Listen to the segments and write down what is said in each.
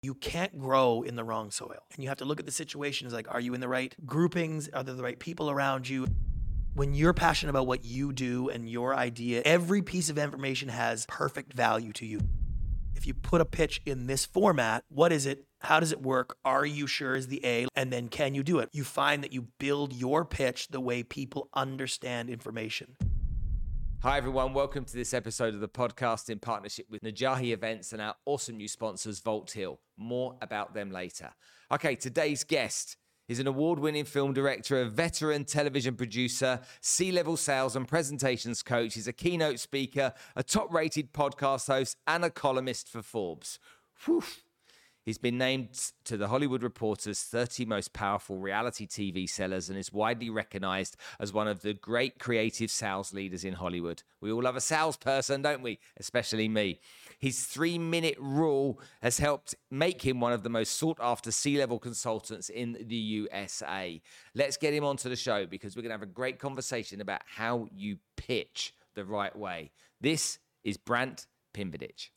You can't grow in the wrong soil. And you have to look at the situation as like, are you in the right groupings? Are there the right people around you? When you're passionate about what you do and your idea, every piece of information has perfect value to you. If you put a pitch in this format, what is it? How does it work? Are you sure is the A? And then can you do it? You find that you build your pitch the way people understand information. Hi, everyone. Welcome to this episode of the podcast in partnership with Najahi Events and our awesome new sponsors, Vault Hill. More about them later. Okay, today's guest is an award winning film director, a veteran television producer, C level sales and presentations coach. He's a keynote speaker, a top rated podcast host, and a columnist for Forbes. Whew. He's been named to the Hollywood Reporter's 30 most powerful reality TV sellers and is widely recognized as one of the great creative sales leaders in Hollywood. We all love a salesperson, don't we? Especially me. His three minute rule has helped make him one of the most sought after C level consultants in the USA. Let's get him onto the show because we're going to have a great conversation about how you pitch the right way. This is Brant Pinvidic.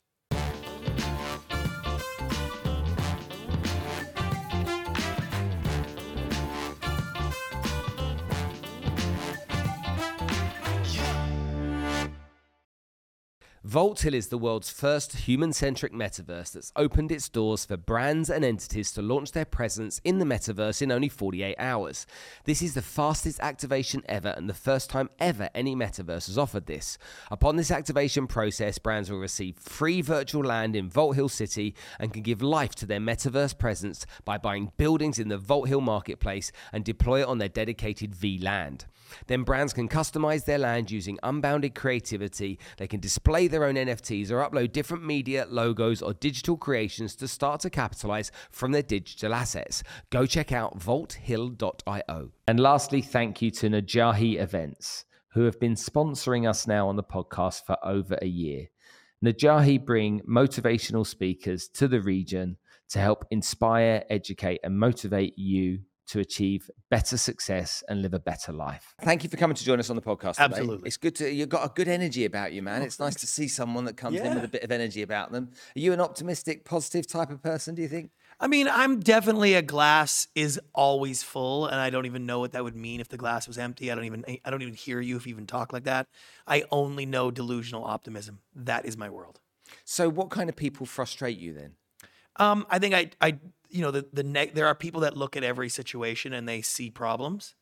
Vault Hill is the world's first human centric metaverse that's opened its doors for brands and entities to launch their presence in the metaverse in only 48 hours. This is the fastest activation ever and the first time ever any metaverse has offered this. Upon this activation process, brands will receive free virtual land in Vault Hill City and can give life to their metaverse presence by buying buildings in the Vault Hill marketplace and deploy it on their dedicated V land. Then brands can customize their land using unbounded creativity. They can display their own NFTs or upload different media, logos, or digital creations to start to capitalize from their digital assets. Go check out vaulthill.io. And lastly, thank you to Najahi Events, who have been sponsoring us now on the podcast for over a year. Najahi bring motivational speakers to the region to help inspire, educate, and motivate you to achieve better success and live a better life. Thank you for coming to join us on the podcast. Today. Absolutely. It's good to, you've got a good energy about you, man. Oh, it's nice to see someone that comes in with a bit of energy about them. Are you an optimistic, positive type of person, do you think? I mean, I'm definitely a glass is always full, and I don't even know what that would mean if the glass was empty. I don't even I don't even hear you if you even talk like that. I only know delusional optimism. That is my world. So, what kind of people frustrate you then? Um, I think I I you know the the ne- there are people that look at every situation and they see problems,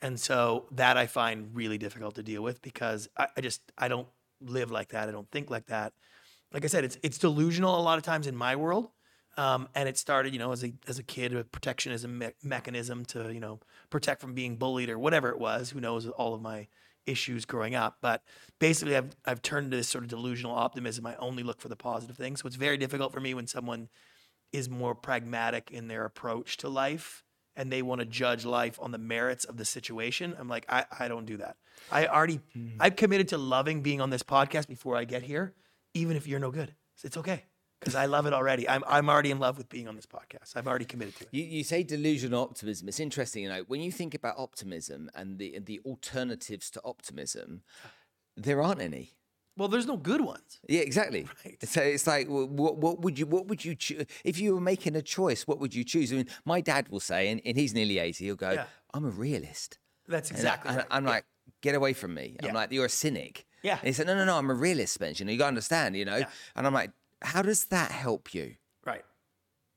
and so that I find really difficult to deal with because I, I just I don't live like that. I don't think like that. Like I said, it's it's delusional a lot of times in my world. Um, and it started, you know, as a as a kid, a protectionism me- mechanism to, you know, protect from being bullied or whatever it was. Who knows all of my issues growing up? But basically, I've I've turned to this sort of delusional optimism. I only look for the positive things. So it's very difficult for me when someone is more pragmatic in their approach to life and they want to judge life on the merits of the situation. I'm like, I, I don't do that. I already hmm. I've committed to loving being on this podcast before I get here, even if you're no good. It's okay because I love it already. I'm I'm already in love with being on this podcast. I've already committed to it. You, you say delusional optimism. It's interesting, you know, when you think about optimism and the the alternatives to optimism, there aren't any. Well, there's no good ones. Yeah, exactly. Right. So it's like, wh- what what would you what would you choose if you were making a choice? What would you choose? I mean, my dad will say, and, and he's nearly eighty. He'll go, Yeah. "I'm a realist." That's And I- exactly and right. I'm Yeah. like, "Get away from me!" Yeah. I'm like, "You're a cynic." Yeah. And he said, "No, no, no. I'm a realist, Spence. You know, you got to understand. You know." And I'm like, "How does that help you?"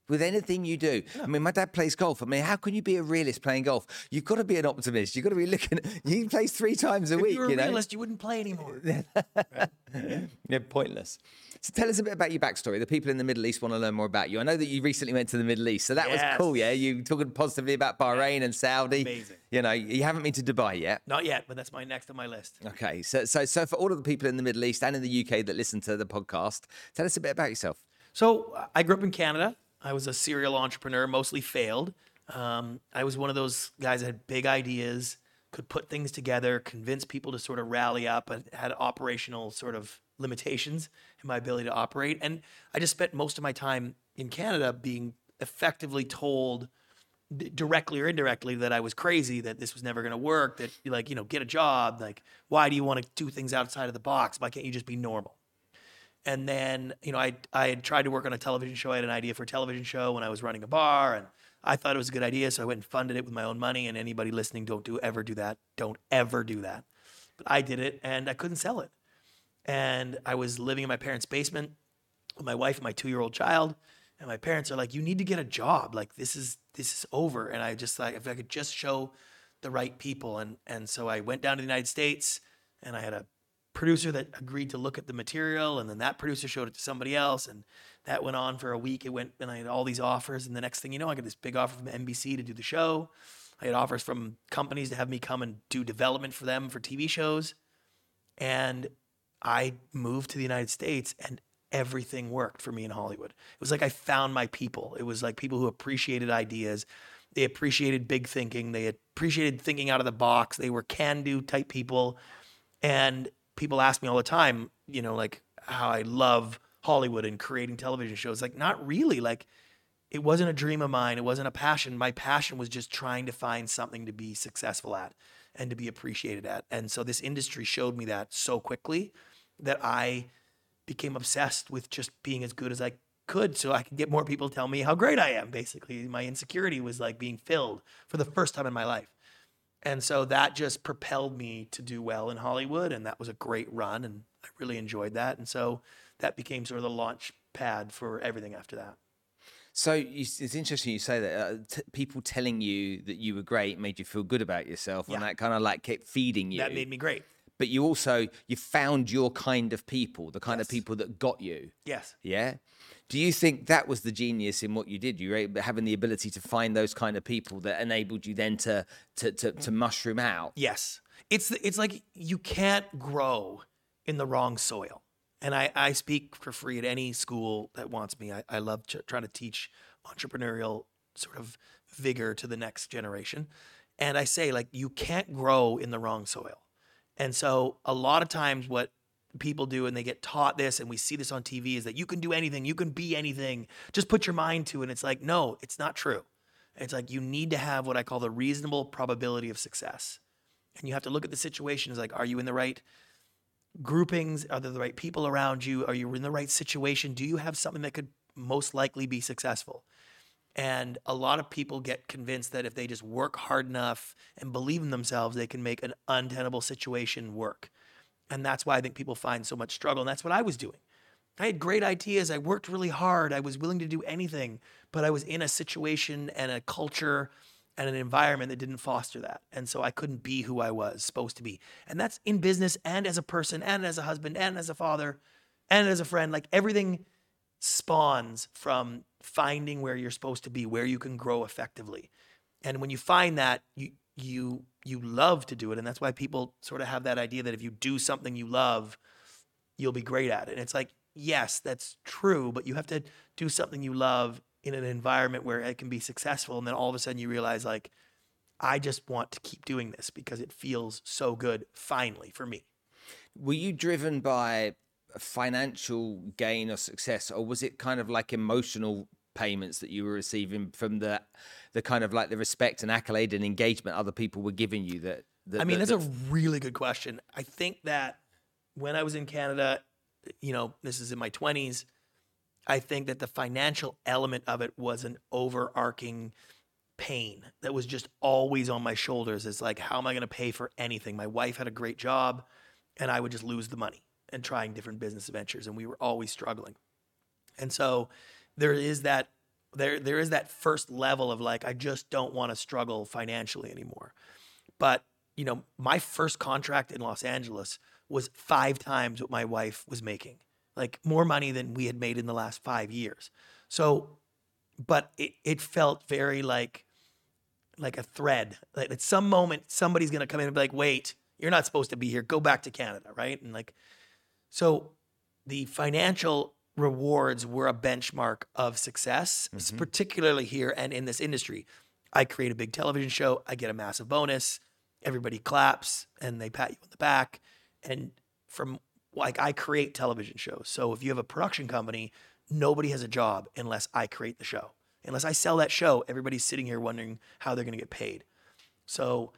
With anything you do. I mean, my dad plays golf. I mean, how can you be a realist playing golf? You've got to be an optimist. You've got to be looking. He plays three times a If week. you were a you know, realist, you wouldn't play anymore. yeah, pointless. So tell us a bit about your backstory. The people in the Middle East want to learn more about you. I know that you recently went to the Middle East, so that was cool. Yeah, you talking positively about Bahrain and Saudi. Amazing. You know, you haven't been to Dubai yet. Not yet, but that's my next on my list. Okay, so so so for all of the people in the Middle East and in the UK that listen to the podcast, tell us a bit about yourself. So I grew up in Canada. I was a serial entrepreneur, mostly failed. Um, I was one of those guys that had big ideas, could put things together, convince people to sort of rally up, and had operational sort of limitations in my ability to operate. And I just spent most of my time in Canada being effectively told directly or indirectly that I was crazy, that this was never going to work, that like, you know, get a job. Like, why do you want to do things outside of the box? Why can't you just be normal? And then, you know, I I had tried to work on a television show. I had an idea for a television show when I was running a bar, and I thought it was a good idea, so I went and funded it with my own money. And anybody listening, don't do ever do that. Don't ever do that. But I did it, and I couldn't sell it. And I was living in my parents' basement with my wife and my two-year-old child. And my parents are like, "You need to get a job. Like this is this is over." And I just like if I could just show the right people, and and so I went down to the United States, and I had a producer that agreed to look at the material, and then that producer showed it to somebody else, and that went on for a week. It went, and I had all these offers, and the next thing you know, I got this big offer from NBC to do the show. I had offers from companies to have me come and do development for them for TV shows, and I moved to the United States, and everything worked for me in Hollywood. It was like I found my people. It was like people who appreciated ideas. They appreciated big thinking. They appreciated thinking out of the box. They were can do type people. And people ask me all the time, you know, like how I love Hollywood and creating television shows. Like, not really. Like, it wasn't a dream of mine. It wasn't a passion. My passion was just trying to find something to be successful at and to be appreciated at. And so this industry showed me that so quickly that I became obsessed with just being as good as I could so I could get more people to tell me how great I am. Basically, my insecurity was like being filled for the first time in my life. And so that just propelled me to do well in Hollywood. And that was a great run. And I really enjoyed that. And so that became sort of the launch pad for everything after that. So it's interesting you say that. Uh, t- people telling you that you were great made you feel good about yourself, Yeah. and that kind of like kept feeding you. That made me great. but you also you found your kind of people, the kind of people that got you. Yes. Yeah. Do you think that was the genius in what you did? You were able, having the ability to find those kind of people that enabled you then to to to, to mushroom out. Yes. It's it's like you can't grow in the wrong soil. And I, I speak for free at any school that wants me. I, I love ch- trying to teach entrepreneurial sort of vigor to the next generation. And I say, like, you can't grow in the wrong soil. And so a lot of times, what people do and they get taught this, and we see this on TV, is that you can do anything, you can be anything, just put your mind to it. And it's like, no, it's not true. It's like you need to have what I call the reasonable probability of success. And you have to look at the situation as like, are you in the right groupings? Are there the right people around you? Are you in the right situation? Do you have something that could most likely be successful? And a lot of people get convinced that if they just work hard enough and believe in themselves, they can make an untenable situation work. And that's why I think people find so much struggle. And that's what I was doing. I had great ideas. I worked really hard. I was willing to do anything, but I was in a situation and a culture and an environment that didn't foster that. And so I couldn't be who I was supposed to be. And that's in business and as a person and as a husband and as a father and as a friend. Like everything spawns from finding where you're supposed to be, where you can grow effectively. And when you find that, you you you love to do it. And that's why people sort of have that idea that if you do something you love, you'll be great at it. And it's like, yes, that's true, but you have to do something you love in an environment where it can be successful. And then all of a sudden you realize, like, I just want to keep doing this because it feels so good finally for me. Were you driven by financial gain or success, or was it kind of like emotional payments that you were receiving from the the kind of like the respect and accolade and engagement other people were giving you? That, that I mean, that- that's that- a really good question. I think that when I was in Canada, you know, this is in my 20s, I think that the financial element of it was an overarching pain that was just always on my shoulders. It's like, how am I going to pay for anything? My wife had a great job, and I would just lose the money and trying different business ventures, and we were always struggling. And so there is that there there is that first level of like I just don't want to struggle financially anymore. But, you know, my first contract in Los Angeles was 5 times what my wife was making. Like more money than we had made in the last 5 years. So but it it felt very like like a thread. Like at some moment somebody's to come in and be like, "Wait, you're not supposed to be here. Go back to Canada," right? And like so the financial rewards were a benchmark of success, s- mm-hmm. particularly here and in this industry. I create a big television show, I get a massive bonus, everybody claps and they pat you on the back. And from like I create television shows. So if you have a production company, nobody has a job unless I create the show. Unless I sell that show, everybody's sitting here wondering how they're going to get paid. So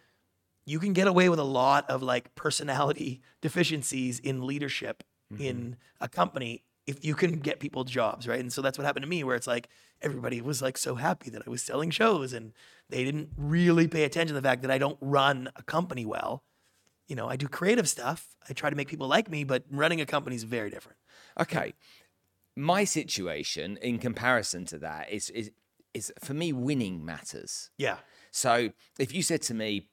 you can get away with a lot of like personality deficiencies in leadership in mm-hmm. a company if you can get people jobs, right? And so that's what happened to me, where it's like everybody was like so happy that I was selling shows, and they didn't really pay attention to the fact that I don't run a company well. You know, I do creative stuff. I try to make people like me, but running a company is very different. Okay. My situation in comparison to that is is is for me winning matters. Yeah. So if you said to me,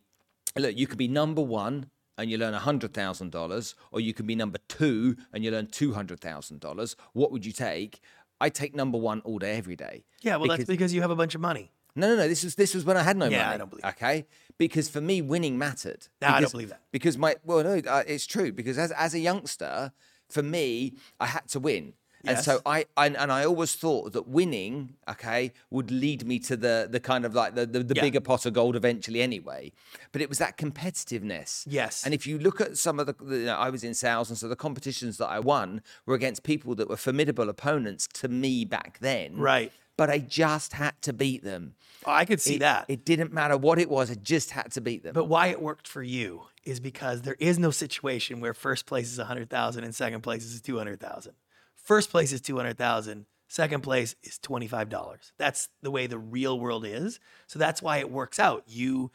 look, you could be number one and you learn $100,000, or you can be number two and you learn $200,000, what would you take? I take number one all day, every day. Yeah, well, that's Because- because you have a bunch of money. No, no, no. This was this was when I had no money. Yeah, I don't believe Okay, because for me, winning mattered. No, I don't believe that. Because my well, no, uh, it's true. Because as as a youngster, for me, I had to win. And so I, I and I always thought that winning, okay, would lead me to the the kind of like the the, the Yeah. bigger pot of gold eventually anyway. But it was that competitiveness. Yes. And if you look at some of the, the you know, I was in sales, and so the competitions that I won were against people that were formidable opponents to me back then. Right. But I just had to beat them. Oh, I could see It- that. It didn't matter what it was. I just had to beat them. But why it worked for you is because there is no situation where first place is 100,000 and second place is 200,000. First place is 200,000, second place is $25. That's the way the real world is. So that's why it works out. You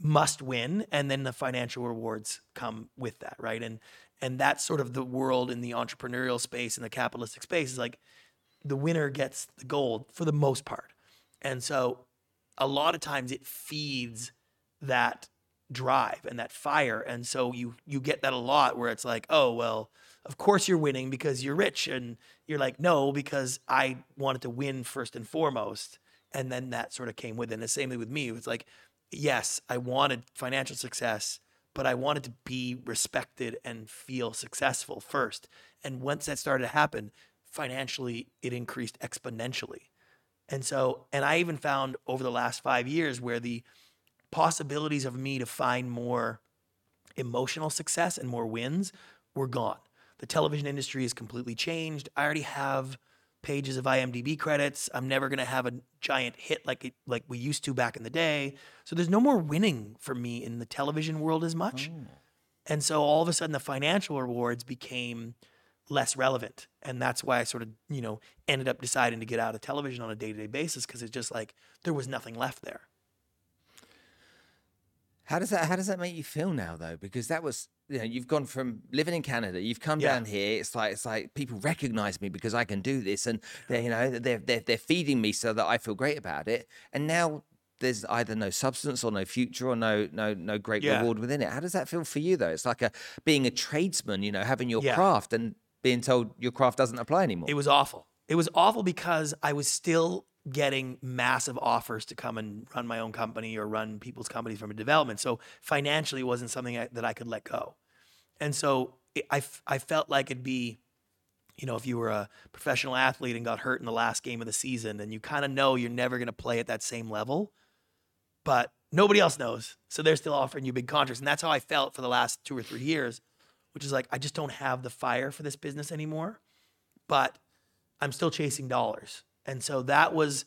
must win and then the financial rewards come with that, right? And and that's sort of the world in the entrepreneurial space and the capitalistic space is like the winner gets the gold for the most part. And so a lot of times it feeds that drive and that fire and so you you get that a lot where it's like oh well of course you're winning because you're rich. And you're like no because i wanted to win first and foremost. And then that sort of came with it. And the same thing with me. It was like yes i wanted financial success but i wanted to be respected and feel successful first. And once that started to happen financially it increased exponentially. And so, and I even found over the last five years where the possibilities of me to find more emotional success and more wins were gone. The television industry has completely changed. I already have pages of IMDb credits. I'm never going to have a giant hit like it, like we used to back in the day. So there's no more winning for me in the television world as much. Hmm. And so all of a sudden the financial rewards became less relevant. And that's why I sort of, you know, ended up deciding to get out of television on a day-to-day basis because it's just like there was nothing left there. How does that How does that make you feel now, though? Because that was you know you've gone from living in Canada, you've come Yeah. down here. It's like it's like people recognize me because I can do this, and they you know they're they're they're feeding me so that I feel great about it. And now there's either no substance or no future or no no no great Yeah. reward within it. How does that feel for you though? It's like a being a tradesman, you know, having your Yeah. craft and being told your craft doesn't apply anymore. It was awful. It was awful because I was still getting massive offers to come and run my own company or run people's companies from a development. So financially, it wasn't something I, that I could let go. And so I, I, felt like it'd be, you know, if you were a professional athlete and got hurt in the last game of the season, and you kind of know you're never going to play at that same level, but nobody else knows. So they're still offering you big contracts. And that's how I felt for the last two or three years, which is like, I just don't have the fire for this business anymore. But I'm still chasing dollars. And so that was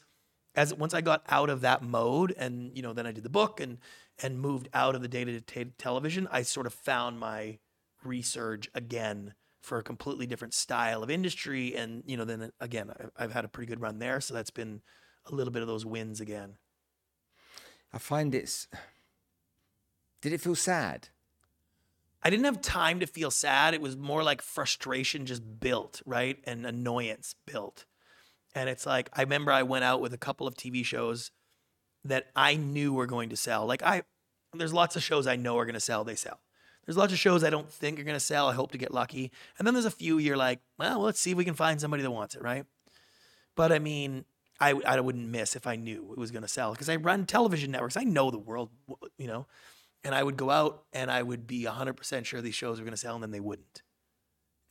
as once I got out of that mode and you know then I did the book and and moved out of the day-to-day television, I sort of found my resurge again for a completely different style of industry and you know then again I've had a pretty good run there so that's been a little bit of those wins again. I find it's. Did it feel sad? I didn't have time to feel sad. It was more like frustration just built, right? And annoyance built. And it's like, I remember I went out with a couple of TV shows that I knew were going to sell. Like, I, there's lots of shows I know are going to sell, they sell. There's lots of shows I don't think are going to sell. I hope to get lucky. And then there's a few you're like, well, let's see if we can find somebody that wants it, right? But I mean, I, I wouldn't miss if I knew it was going to sell because I run television networks. I know the world, you know, and I would go out and I would be 100% sure these shows were going to sell and then they wouldn't.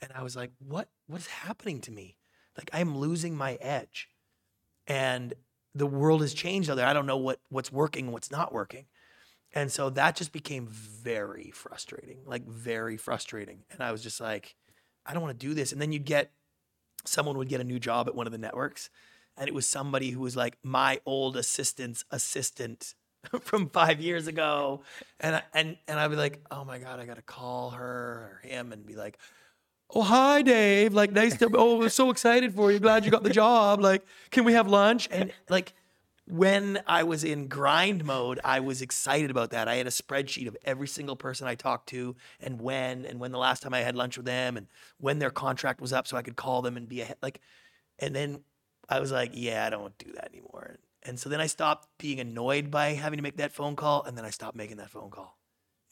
And I was like, what what is happening to me? Like I'm losing my edge. And the world has changed out there. I don't know what what's working and what's not working. And so that just became very frustrating, like very frustrating. And I was just like, I don't want to do this. And then you'd get someone would get a new job at one of the networks and it was somebody who was like my old assistant's assistant from five years ago, and I, and and I'd be like, oh my god, I gotta call her or him and be like, oh hi Dave, like nice to oh we're so excited for you, glad you got the job. Like, can we have lunch? And like when I was in grind mode, I was excited about that. I had a spreadsheet of every single person I talked to and when and when the last time I had lunch with them and when their contract was up so I could call them and be a, like and then I was like, yeah, I don't do that anymore. And so then I stopped being annoyed by having to make that phone call and then I stopped making that phone call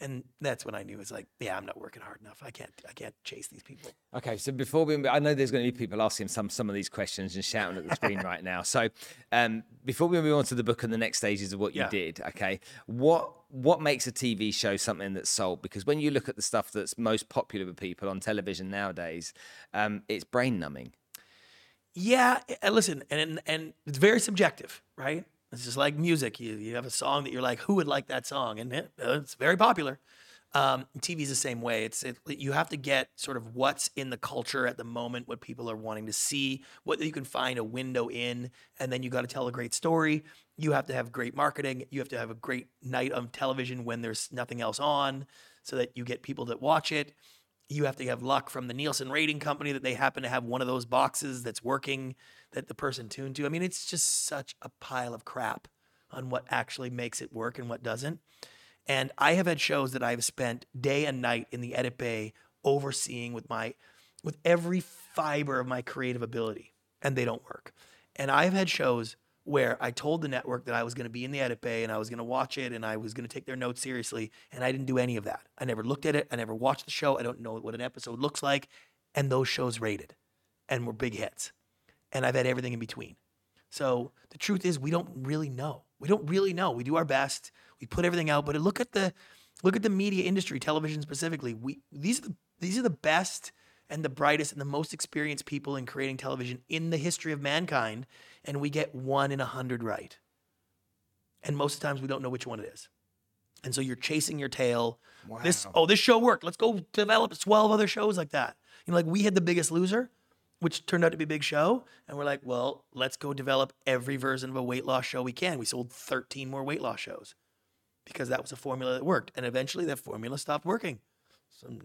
and that's when I knew it's like, yeah, I'm not working hard enough. I can't, I can't chase these people. Okay, so before we, I know there's going to be people asking some some of these questions and shouting at the screen right now. So, um, before we move on to the book and the next stages of what you Yeah. did, okay, what what makes a TV show something that's sold? Because when you look at the stuff that's most popular with people on television nowadays, um, it's brain numbing. Yeah, uh, listen, and and it's very subjective, right? It's just like music. You you have a song that you're like, who would like that song? And it, uh, it's very popular. Um, is the same way. It's it, you have to get sort of what's in the culture at the moment, what people are wanting to see, what you can find a window in, and then you got to tell a great story. You have to have great marketing. You have to have a great night of television when there's nothing else on, so that you get people that watch it you have to have luck from the Nielsen rating company that they happen to have one of those boxes that's working that the person tuned to. I mean, it's just such a pile of crap on what actually makes it work and what doesn't. And I have had shows that I've spent day and night in the edit bay overseeing with my with every fiber of my creative ability and they don't work. And I've had shows where I told the network that I was going to be in the edit bay and I was going to watch it and I was going to take their notes seriously and I didn't do any of that. I never looked at it, I never watched the show, I don't know what an episode looks like and those shows rated and were big hits. And I've had everything in between. So the truth is we don't really know. We don't really know. We do our best. We put everything out, but look at the look at the media industry, television specifically. We these are the these are the best and the brightest and the most experienced people in creating television in the history of mankind, and we get one in a hundred right. And most of the times we don't know which one it is. And so you're chasing your tail. This oh, this show worked. Let's go develop 12 other shows like that. You know, like we had the biggest loser, which turned out to be a big show. And we're like, well, let's go develop every version of a weight loss show we can. We sold 13 more weight loss shows because that was a formula that worked. And eventually that formula stopped working.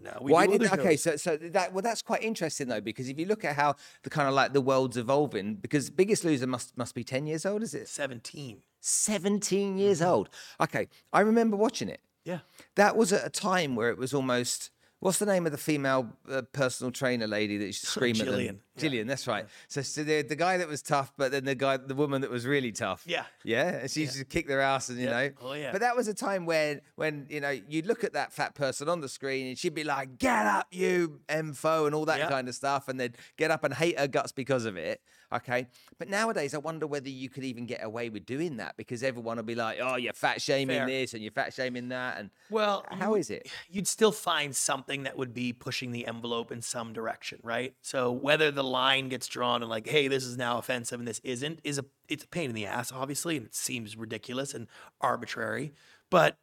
Now we Why did other okay? So so that well, that's quite interesting though, because if you look at how the kind of like the world's evolving, because Biggest Loser must must be ten years old, is it? 17. 17 Mm-hmm. years old. Okay, I remember watching it. Yeah. That was at a time where it was almost. What's the name of the female uh, personal trainer lady that used to scream at them? Jillian. Yeah. Jillian, that's right. So, so the, the guy that was tough, but then the guy, the woman that was really tough. Yeah. Yeah, and she used to kick their ass, and you know. Oh, yeah. But that was a time when, when you know, you'd look at that fat person on the screen, and she'd be like, "Get up, you MFO, and all that Yeah. kind of stuff, and they'd get up and hate her guts because of it. Okay, but nowadays, I wonder whether you could even get away with doing that because everyone will be like, "Oh, you're fat shaming Fair. this and you're fat shaming that," and Well, how is it? you'd still find something that would be pushing the envelope in some direction, right? So whether the line gets drawn and like, hey, this is now offensive and this isn't, is a it's a pain in the ass, obviously, and it seems ridiculous and arbitrary. But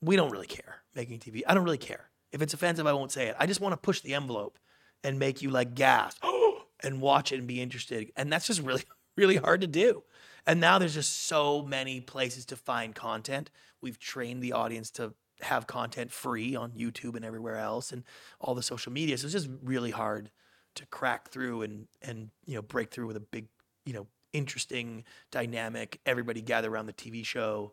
we don't really care making TV. I don't really care. If it's offensive, I won't say it. I just want to push the envelope and make you like gasp and watch it and be interested. And that's just really, really hard to do. And now there's just so many places to find content. We've trained the audience to have content free on YouTube and everywhere else and all the social media. So it's just really hard to crack through and and you know break through with a big, you know, interesting, dynamic, everybody gather around the TV show,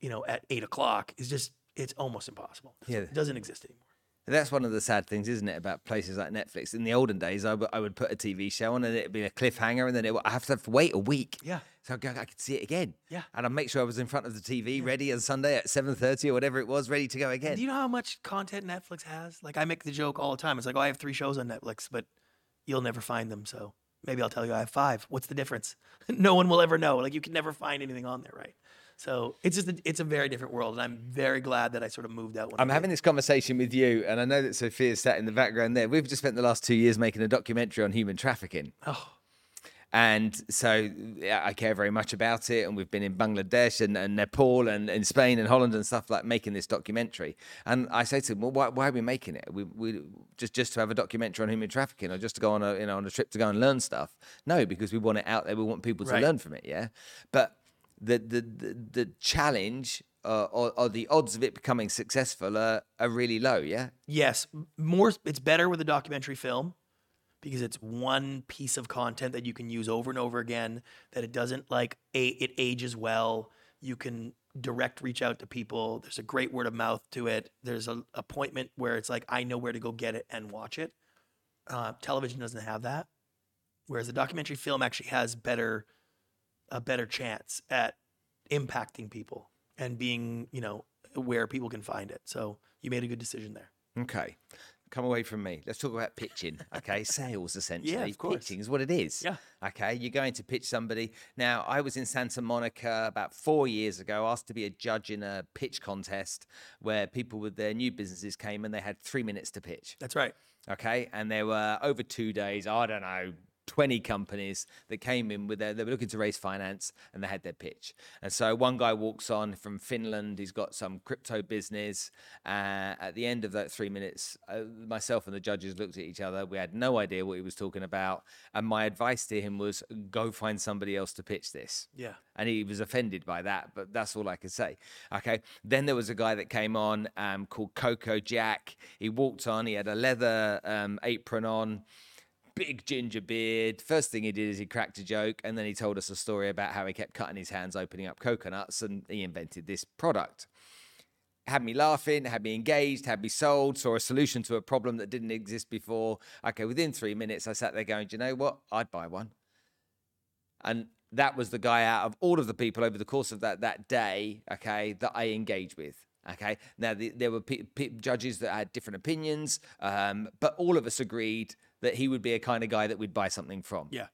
you know, at eight o'clock is just it's almost impossible. Yeah. It doesn't exist anymore. That's one of the sad things, isn't it, about places like Netflix? In the olden days, I would- I would put a TV show on and it'd be a cliffhanger, and then it, would- I have to, have to wait a week. Yeah. So I, go- I could see it again. Yeah. And I'd make sure I was in front of the TV, ready on Sunday at seven thirty or whatever it was, ready to go again. Do you know how much content Netflix has? Like I make the joke all the time. It's like, oh, I have three shows on Netflix, but you'll never find them. So maybe I'll tell you I have five. What's the difference? no one will ever know. Like you can never find anything on there, right? So it's just a, it's a very different world, and I'm very glad that I sort of moved out. I'm having this conversation with you, and I know that Sophia's sat in the background there. We've just spent the last two years making a documentary on human trafficking. Oh, And so yeah, I care very much about it. And we've been in Bangladesh and, and Nepal and in Spain and Holland and stuff like making this documentary. And I say to them, well, why, why are we making it? We, we just just to have a documentary on human trafficking or just to go on a you know on a trip to go and learn stuff? No, because we want it out there. We want people to Right. learn from it. Yeah, but the the the, the challenge uh, or, or the odds of it becoming successful are, are really low. Yeah. Yes, more. It's better with a documentary film because it's one piece of content that you can use over and over again. That it doesn't like a, it ages well. You can direct reach out to people. There's a great word of mouth to it. There's a appointment where it's like I know where to go get it and watch it. Uh, television doesn't have that, whereas a documentary film actually has better a better chance at impacting people and being you know where people can find it. So you made a good decision there. Okay. Come away from me. Let's talk about pitching. Okay. Sales, essentially. Yeah, of course. Pitching is what it is. Yeah. Okay. You're going to pitch somebody. Now, I was in Santa Monica about four years ago, asked to be a judge in a pitch contest where people with their new businesses came and they had three minutes to pitch. That's right. Okay. And there were over two days, I don't know, 20 companies that came in with their, they were looking to raise finance and they had their pitch. And so one guy walks on from Finland, he's got some crypto business. Uh, at the end of that three minutes, uh, myself and the judges looked at each other. We had no idea what he was talking about. And my advice to him was go find somebody else to pitch this Yeah. and he was offended by that, but that's all I could say. Okay. Then there was a guy that came on um, called Coco Jack. He walked on, he had a leather um, apron on, big ginger beard. First thing he did is he cracked a joke, and then he told us a story about how he kept cutting his hands opening up coconuts, and he invented this product. Had me laughing, had me engaged, had me sold, saw a solution to a problem that didn't exist before. Okay, within three minutes, I sat there going, Do you know what? I'd buy one. And that was the guy out of all of the people over the course of that that day, okay, that I engaged with. Okay, now the, there were pe- pe- judges that had different opinions, um, but all of us agreed that he would be a kind of guy that we'd buy something from. Yeah.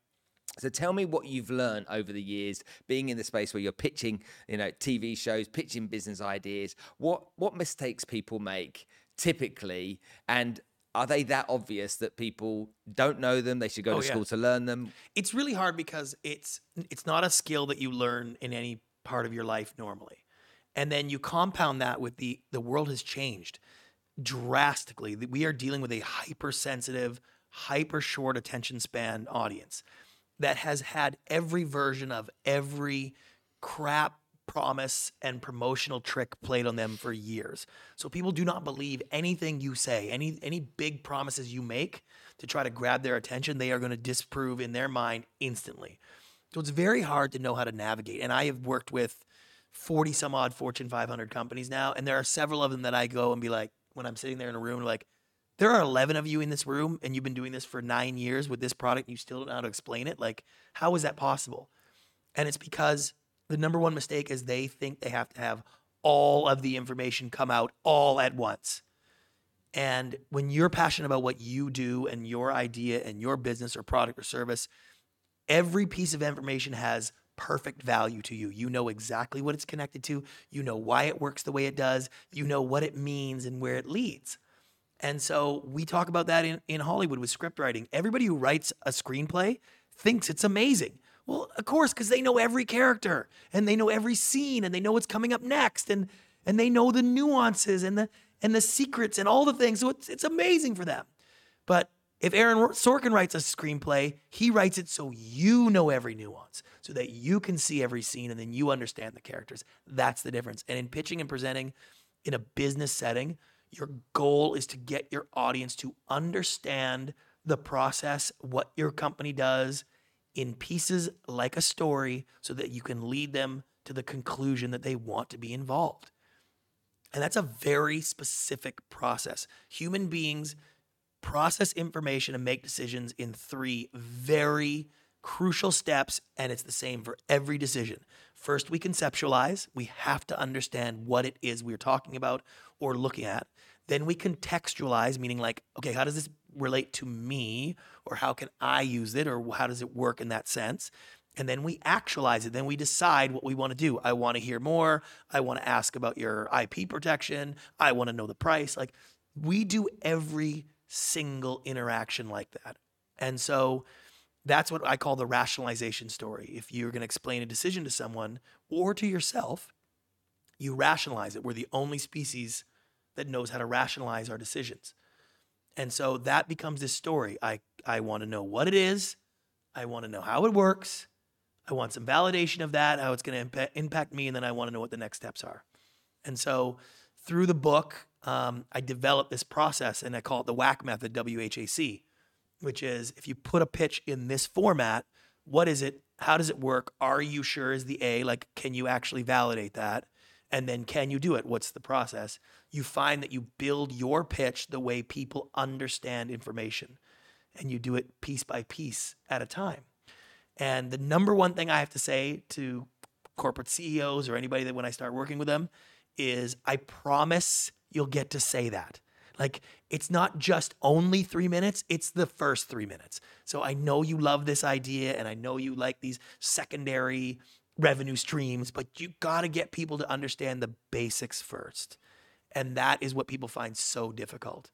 So tell me what you've learned over the years being in the space where you're pitching, you know, TV shows, pitching business ideas. What what mistakes people make typically, and are they that obvious that people don't know them? They should go Oh, to yeah. school to learn them. It's really hard because it's it's not a skill that you learn in any part of your life normally. And then you compound that with the the world has changed drastically. We are dealing with a hypersensitive, hyper short attention span audience that has had every version of every crap promise and promotional trick played on them for years. So people do not believe anything you say, any any big promises you make to try to grab their attention, they are going to disprove in their mind instantly. So it's very hard to know how to navigate. And I have worked with 40 some odd Fortune 500 companies now, and there are several of them that I go and be like, when I'm sitting there in a room, like, there are 11 of you in this room, and you've been doing this for nine years with this product, and you still don't know how to explain it. Like, how is that possible? And it's because the number one mistake is they think they have to have all of the information come out all at once. And when you're passionate about what you do and your idea and your business or product or service, every piece of information has perfect value to you. You know exactly what it's connected to, you know why it works the way it does, you know what it means and where it leads. And so we talk about that in, in Hollywood with script writing. Everybody who writes a screenplay thinks it's amazing. Well, of course, because they know every character and they know every scene and they know what's coming up next and and they know the nuances and the and the secrets and all the things. So it's it's amazing for them. But if Aaron Sorkin writes a screenplay, he writes it so you know every nuance, so that you can see every scene and then you understand the characters. That's the difference. And in pitching and presenting in a business setting, your goal is to get your audience to understand the process, what your company does in pieces like a story, so that you can lead them to the conclusion that they want to be involved. And that's a very specific process. Human beings process information and make decisions in three very crucial steps, and it's the same for every decision. First, we conceptualize. We have to understand what it is we're talking about or looking at. Then we contextualize, meaning like, okay, how does this relate to me? Or how can I use it? Or how does it work in that sense? And then we actualize it. Then we decide what we want to do. I want to hear more. I want to ask about your IP protection. I want to know the price. Like we do every single interaction like that. And so that's what I call the rationalization story. If you're going to explain a decision to someone or to yourself, you rationalize it. We're the only species that knows how to rationalize our decisions. And so that becomes this story. I, I want to know what it is. I want to know how it works. I want some validation of that, how it's going to impact, impact me, and then I want to know what the next steps are. And so through the book, um, I developed this process and I call it the WHAC method, W H A C, which is if you put a pitch in this format, what is it? How does it work? Are you sure is the A? Like, can you actually validate that? And then can you do it? What's the process? You find that you build your pitch the way people understand information and you do it piece by piece at a time. And the number one thing I have to say to corporate CEOs or anybody that when I start working with them is I promise you'll get to say that. Like it's not just only three minutes, it's the first three minutes. So I know you love this idea and I know you like these secondary revenue streams, but you got to get people to understand the basics first. And that is what people find so difficult.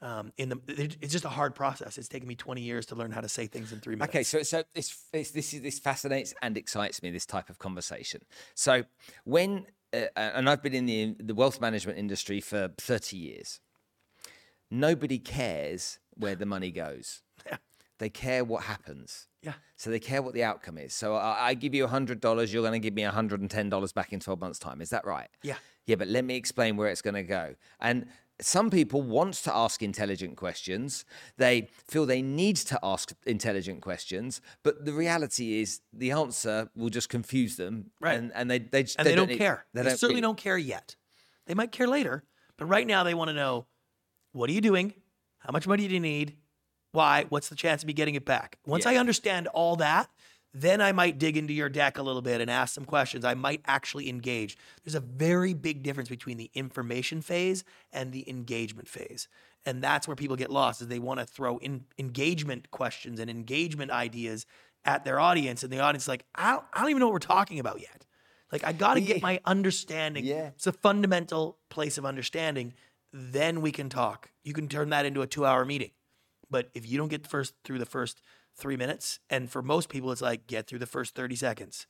Um, in the, it's just a hard process. It's taken me 20 years to learn how to say things in three minutes. Okay, so so this this this, is, this fascinates and excites me. This type of conversation. So when uh, and I've been in the the wealth management industry for 30 years. Nobody cares where the money goes. They care what happens. Yeah. So they care what the outcome is. So I, I give you $100, you're going to give me $110 back in 12 months' time. Is that right? Yeah. Yeah, but let me explain where it's going to go. And some people want to ask intelligent questions. They feel they need to ask intelligent questions, but the reality is the answer will just confuse them. Right. And, and they, they, just, and they, don't, need- care. They, certainly really- don't care yet. They might care later, but right now they want to know what are you doing? How much money do you need? Why? What's the chance of me getting it back? Once Yeah. I understand all that, then I might dig into your deck a little bit and ask some questions. I might actually engage. There's a very big difference between the information phase and the engagement phase. And that's where people get lost is they want to throw in engagement questions and engagement ideas at their audience. And the audience is like, I don't, I don't even know what we're talking about yet. Like I got to get my understanding. Yeah. It's a fundamental place of understanding. Then we can talk. You can turn that into a two hour meeting. But if you don't get first through the first three minutes, and for most people, it's like get through the first 30 seconds.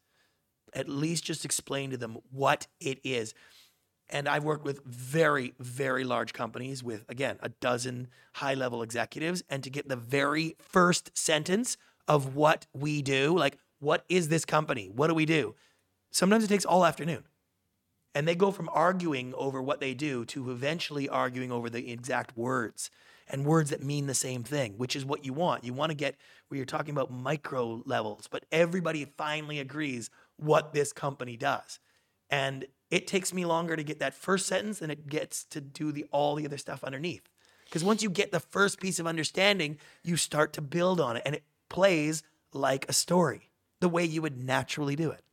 At least just explain to them what it is. And I've worked with very, very large companies with, again, a dozen high level executives. And to get the very first sentence of what we do, like, what is this company? What do we do? Sometimes it takes all afternoon. And they go from arguing over what they do to eventually arguing over the exact words and words that mean the same thing, which is what you want. You want to get where you're talking about micro levels, but everybody finally agrees what this company does. And it takes me longer to get that first sentence than it gets to do the all the other stuff underneath. Because once you get the first piece of understanding, you start to build on it and it plays like a story, the way you would naturally do it.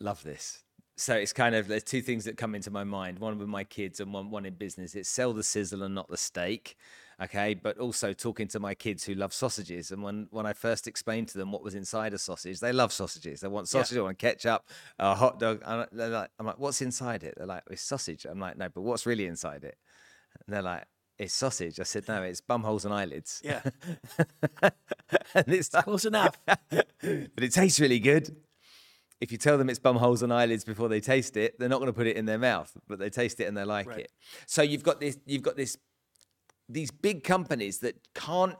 Love this. So it's kind of there's two things that come into my mind. One with my kids and one one in business. It's sell the sizzle and not the steak. Okay, but also talking to my kids who love sausages. And when when I first explained to them what was inside a sausage, they love sausages. They want Yeah. sausage, they want ketchup, a hot dog. They're like, I'm like, what's inside it? They're like, it's sausage. I'm like, no, but what's really inside it? And they're like, it's sausage. I said, no, it's bum holes and eyelids. Yeah. and it's like, Close enough. but it tastes really good. If you tell them it's bum holes and eyelids before they taste it, they're not going to put it in their mouth, but they taste it and they like Right. it. So you've got this, you've got this, these big companies that can't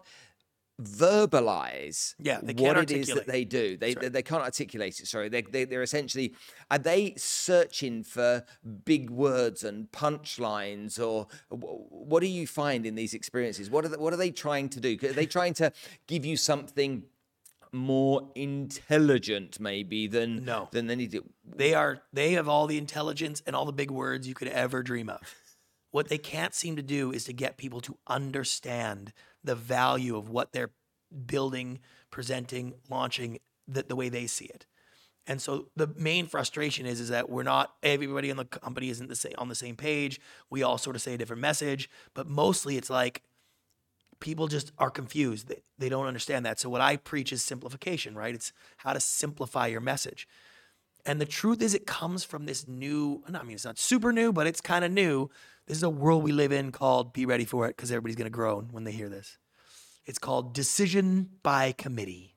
verbalize Yeah, what it is that they do. They, they, they can't articulate it. Sorry, they, they they're essentially are they searching for big words and punchlines, or what do you find in these experiences? What are they, what are they trying to do? Are they trying to give you something? More intelligent maybe than No. than they need They are they have all the intelligence and all the big words you could ever dream of. What they can't seem to do is to get people to understand the value of what they're building, presenting, launching the, the way they see it. And so the main frustration is is that we're not everybody in the company isn't the same on the same page. We all sort of say a different message, but mostly it's like people just are confused. They, they don't understand that. So what I preach is simplification, right? It's how to simplify your message. And the truth is, it comes from this new, I mean, it's not super new, but it's kind of new. This is a world we live in called, be ready for it, because everybody's going to groan when they hear this. It's called decision by committee.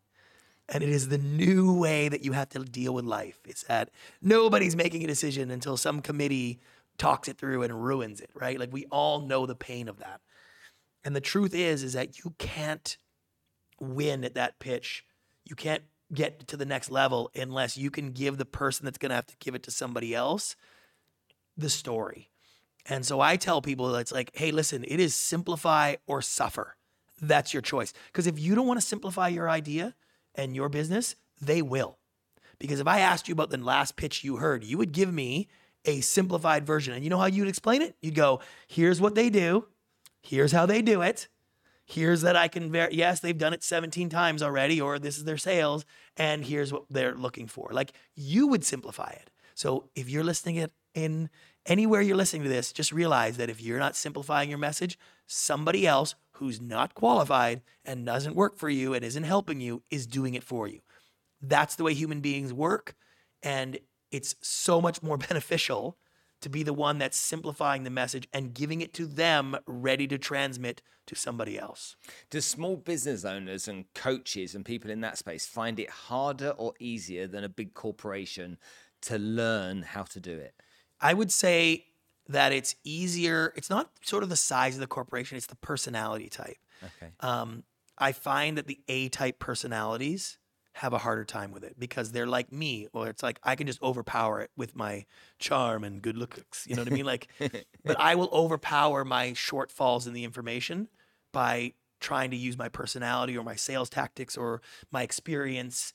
And it is the new way that you have to deal with life. It's that nobody's making a decision until some committee talks it through and ruins it, right? Like we all know the pain of that. And the truth is, is that you can't win at that pitch. You can't get to the next level unless you can give the person that's going to have to give it to somebody else the story. And so I tell people it's like, hey, listen, it is simplify or suffer. That's your choice. Because if you don't want to simplify your idea and your business, they will. Because if I asked you about the last pitch you heard, you would give me a simplified version. And you know how you'd explain it? You'd go, here's what they do, here's how they do it. Here's that I can ver- yes, they've done it 17 times already, or this is their sales, and here's what they're looking for. Like you would simplify it. So if you're listening it in anywhere you're listening to this, just realize that if you're not simplifying your message, somebody else who's not qualified and doesn't work for you and isn't helping you is doing it for you. That's the way human beings work. And it's so much more beneficial to be the one that's simplifying the message and giving it to them ready to transmit to somebody else. Do small business owners and coaches and people in that space find it harder or easier than a big corporation to learn how to do it? I would say that it's easier. It's not sort of the size of the corporation, it's the personality type. Okay. Um, I find that the A type personalities have a harder time with it because they're like me, or it's like I can just overpower it with my charm and good looks. You know what I mean? Like, but I will overpower my shortfalls in the information by trying to use my personality or my sales tactics or my experience,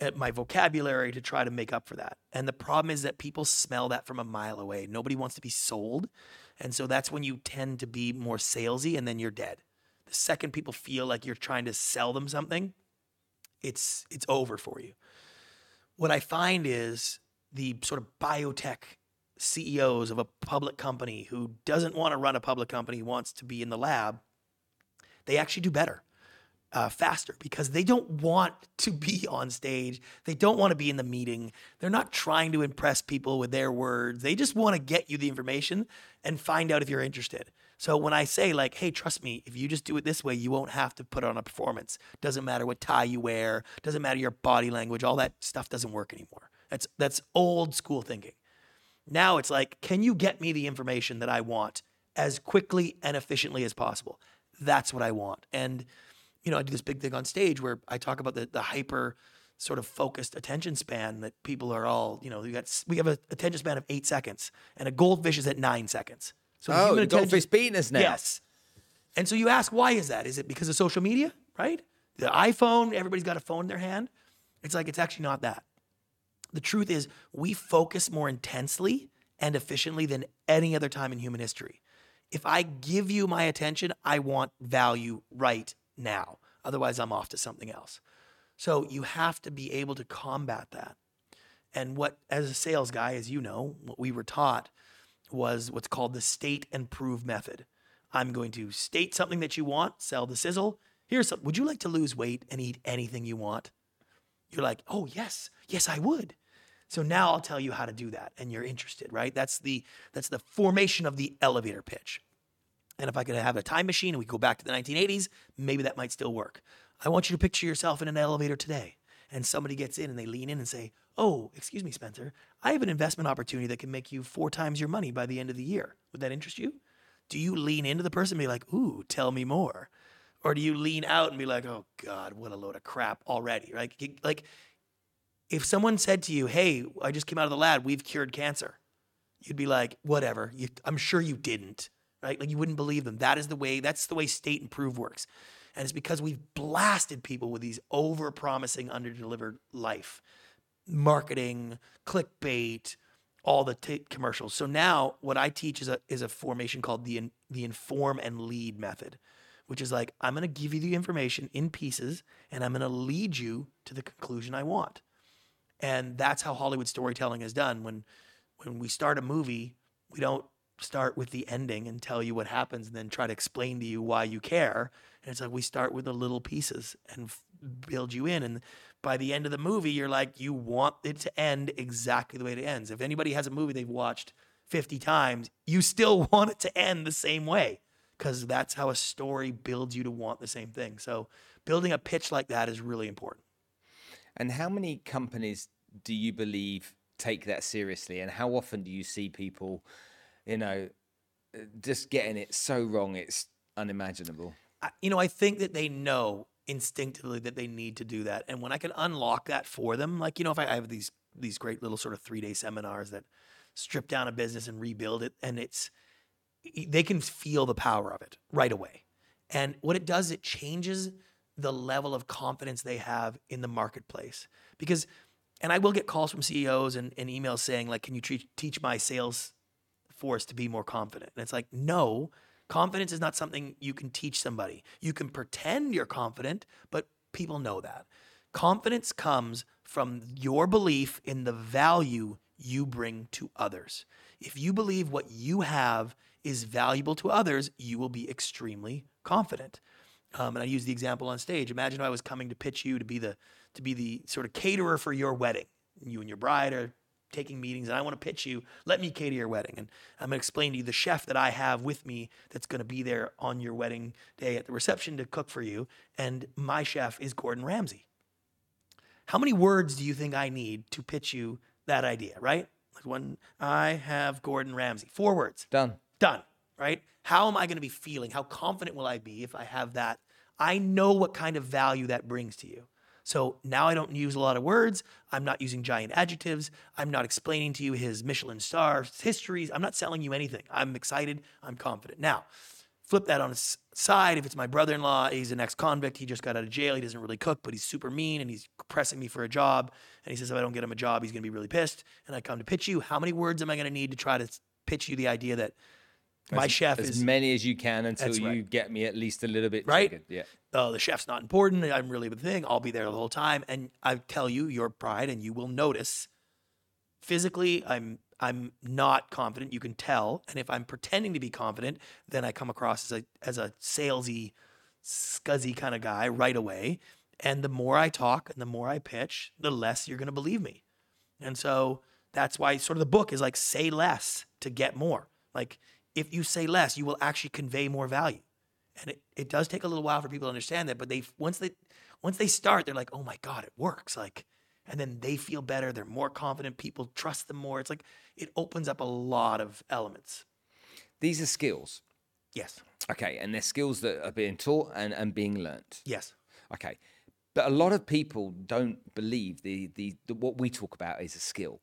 uh, my vocabulary to try to make up for that. And the problem is that people smell that from a mile away. Nobody wants to be sold. And so that's when you tend to be more salesy and then you're dead. The second people feel like you're trying to sell them something, it's it's over for you. What I find is the sort of biotech CEOs of a public company who doesn't want to run a public company, wants to be in the lab, they actually do better. Uh, faster because they don't want to be on stage. They don't want to be in the meeting. They're not trying to impress people with their words. They just want to get you the information and find out if you're interested. So when I say like, hey, trust me, if you just do it this way, you won't have to put on a performance. Doesn't matter what tie you wear, doesn't matter your body language, all that stuff doesn't work anymore. That's that's old school thinking. Now it's like, can you get me the information that I want as quickly and efficiently as possible? That's what I want. And you know, I do this big thing on stage where I talk about the the hyper sort of focused attention span that people are all, you know, we got we have an attention span of eight seconds, and a goldfish is at nine seconds. So oh, the goldfish beating us now. Yes. And so you ask, why is that? Is it because of social media, right? The iPhone, everybody's got a phone in their hand. It's like it's actually not that. The truth is, we focus more intensely and efficiently than any other time in human history. If I give you my attention, I want value right now. Otherwise, I'm off to something else. So you have to be able to combat that. And what, as a sales guy, as you know, what we were taught was what's called the state and prove method. I'm going to state something that you want, sell the sizzle. Here's some, would you like to lose weight and eat anything you want? You're like, oh, yes, yes, I would. So now I'll tell you how to do that and you're interested, right? That's the that's the formation of the elevator pitch. And if I could have a time machine and we go back to the 1980s, maybe that might still work. I want you to picture yourself in an elevator today and somebody gets in and they lean in and say, "Oh, excuse me, Spencer, I have an investment opportunity that can make you four times your money by the end of the year. Would that interest you?" Do you lean into the person and be like, "Ooh, tell me more," or do you lean out and be like, "Oh God, what a load of crap already"? Right? Like, if someone said to you, "Hey, I just came out of the lab. We've cured cancer," you'd be like, "Whatever." You, I'm sure you didn't. Right? Like you wouldn't believe them. That is the way. That's the way state and prove works. And it's because we've blasted people with these over promising, under delivered life marketing, clickbait, all the t- commercials. So now what I teach is a, is a formation called the, the inform and lead method, which is like, I'm going to give you the information in pieces and I'm going to lead you to the conclusion I want. And that's how Hollywood storytelling is done. When, when we start a movie, we don't start with the ending and tell you what happens and then try to explain to you why you care. And it's like we start with the little pieces and f- build you in. And by the end of the movie, you're like, you want it to end exactly the way it ends. If anybody has a movie they've watched 50 times, you still want it to end the same way because that's how a story builds you to want the same thing. So building a pitch like that is really important. And how many companies do you believe take that seriously? And how often do you see people, you know, uh, just getting it so wrong it's unimaginable? you know, I think that they know instinctively that they need to do that. And when I can unlock that for them, like you know, if I, I have these these great little sort of three day seminars that strip down a business and rebuild it, and it's they can feel the power of it right away. And what it does, it changes the level of confidence they have in the marketplace. Because, and I will get calls from CEOs and, and emails saying, like, can you teach my sales force to be more confident? And it's like, no, confidence is not something you can teach somebody. You can pretend you're confident, but people know that. Confidence comes from your belief in the value you bring to others. If you believe what you have is valuable to others, you will be extremely confident. Um, and I use the example on stage. Imagine if I was coming to pitch you to be the to be the sort of caterer for your wedding. You and your bride are taking meetings, and I want to pitch you. Let me cater your wedding, and I'm going to explain to you the chef that I have with me that's going to be there on your wedding day at the reception to cook for you. And my chef is Gordon Ramsay. How many words do you think I need to pitch you that idea? Right? Like when I have Gordon Ramsay, four words. Done. Done, right? How am I going to be feeling? How confident will I be if I have that? I know what kind of value that brings to you. So now I don't use a lot of words. I'm not using giant adjectives. I'm not explaining to you his Michelin star histories. I'm not selling you anything. I'm excited. I'm confident. Now, flip that on its side. If it's my brother in law, he's an ex convict. He just got out of jail. He doesn't really cook, but he's super mean and he's pressing me for a job. And he says, if I don't get him a job, he's going to be really pissed. And I come to pitch you. How many words am I going to need to try to pitch you the idea that my as, chef as is many as you can until you right. get me at least a little bit Right? Yeah. Oh, the chef's not important. I'm really the thing. I'll be there the whole time. And I tell you, your pride, and you will notice physically, I'm I'm not confident. You can tell. And if I'm pretending to be confident, then I come across as a as a salesy, scuzzy kind of guy right away. And the more I talk and the more I pitch, the less you're gonna believe me. And so that's why sort of the book is like say less to get more. Like if you say less, you will actually convey more value. And it, it does take a little while for people to understand that, but they once they once they start, they're like, oh my God, it works. Like, and then they feel better, they're more confident, people trust them more. It's like it opens up a lot of elements. These are skills. Yes. Okay. And they're skills that are being taught and, and being learnt. Yes. Okay. But a lot of people don't believe the, the, the what we talk about is a skill.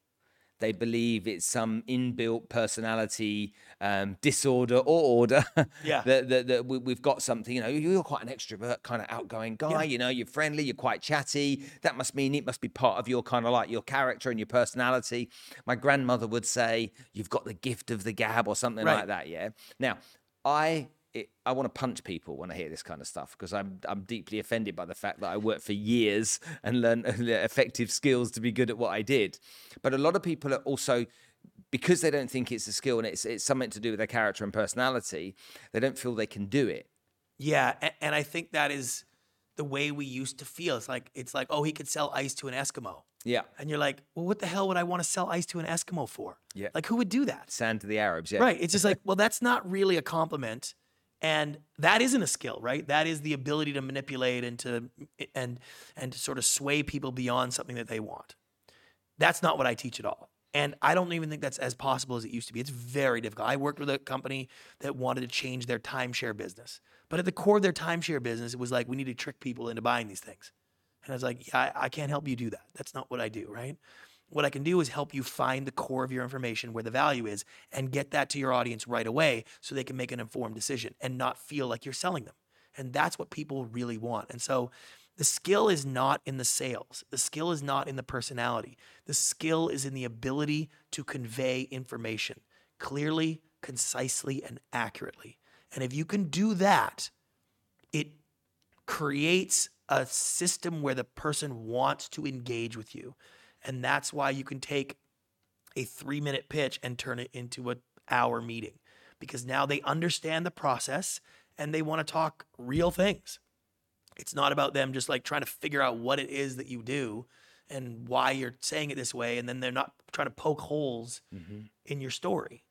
They believe it's some inbuilt personality um, disorder or order. Yeah. that, that, that we, we've got something. You know, you're quite an extrovert, kind of outgoing guy. Yeah. You know, you're friendly, you're quite chatty. That must mean it must be part of your kind of like your character and your personality. My grandmother would say, "You've got the gift of the gab" or something Right. like that. Yeah. Now, I it, I want to punch people when I hear this kind of stuff because I'm I'm deeply offended by the fact that I worked for years and learned effective skills to be good at what I did. But a lot of people are also because they don't think it's a skill and it's it's something to do with their character and personality, they don't feel they can do it. Yeah. And, and I think that is the way we used to feel. It's like it's like, oh, he could sell ice to an Eskimo. Yeah. And you're like, well, what the hell would I want to sell ice to an Eskimo for? Yeah. Like who would do that? Sand to the Arabs, yeah. Right. It's just like, well, that's not really a compliment. And that isn't a skill, right? That is the ability to manipulate and to and and to sort of sway people beyond something that they want. That's not what I teach at all. And I don't even think that's as possible as it used to be. It's very difficult. I worked with a company that wanted to change their timeshare business. But at the core of their timeshare business, it was like, we need to trick people into buying these things. And I was like, yeah, I, I can't help you do that. That's not what I do, right? What I can do is help you find the core of your information where the value is and get that to your audience right away so they can make an informed decision and not feel like you're selling them. And that's what people really want. And so the skill is not in the sales, the skill is not in the personality. The skill is in the ability to convey information clearly, concisely, and accurately. And if you can do that, it creates a system where the person wants to engage with you. And that's why you can take a three minute pitch and turn it into an hour meeting because now they understand the process and they want to talk real things. It's not about them just like trying to figure out what it is that you do and why you're saying it this way. And then they're not trying to poke holes mm-hmm. in your story.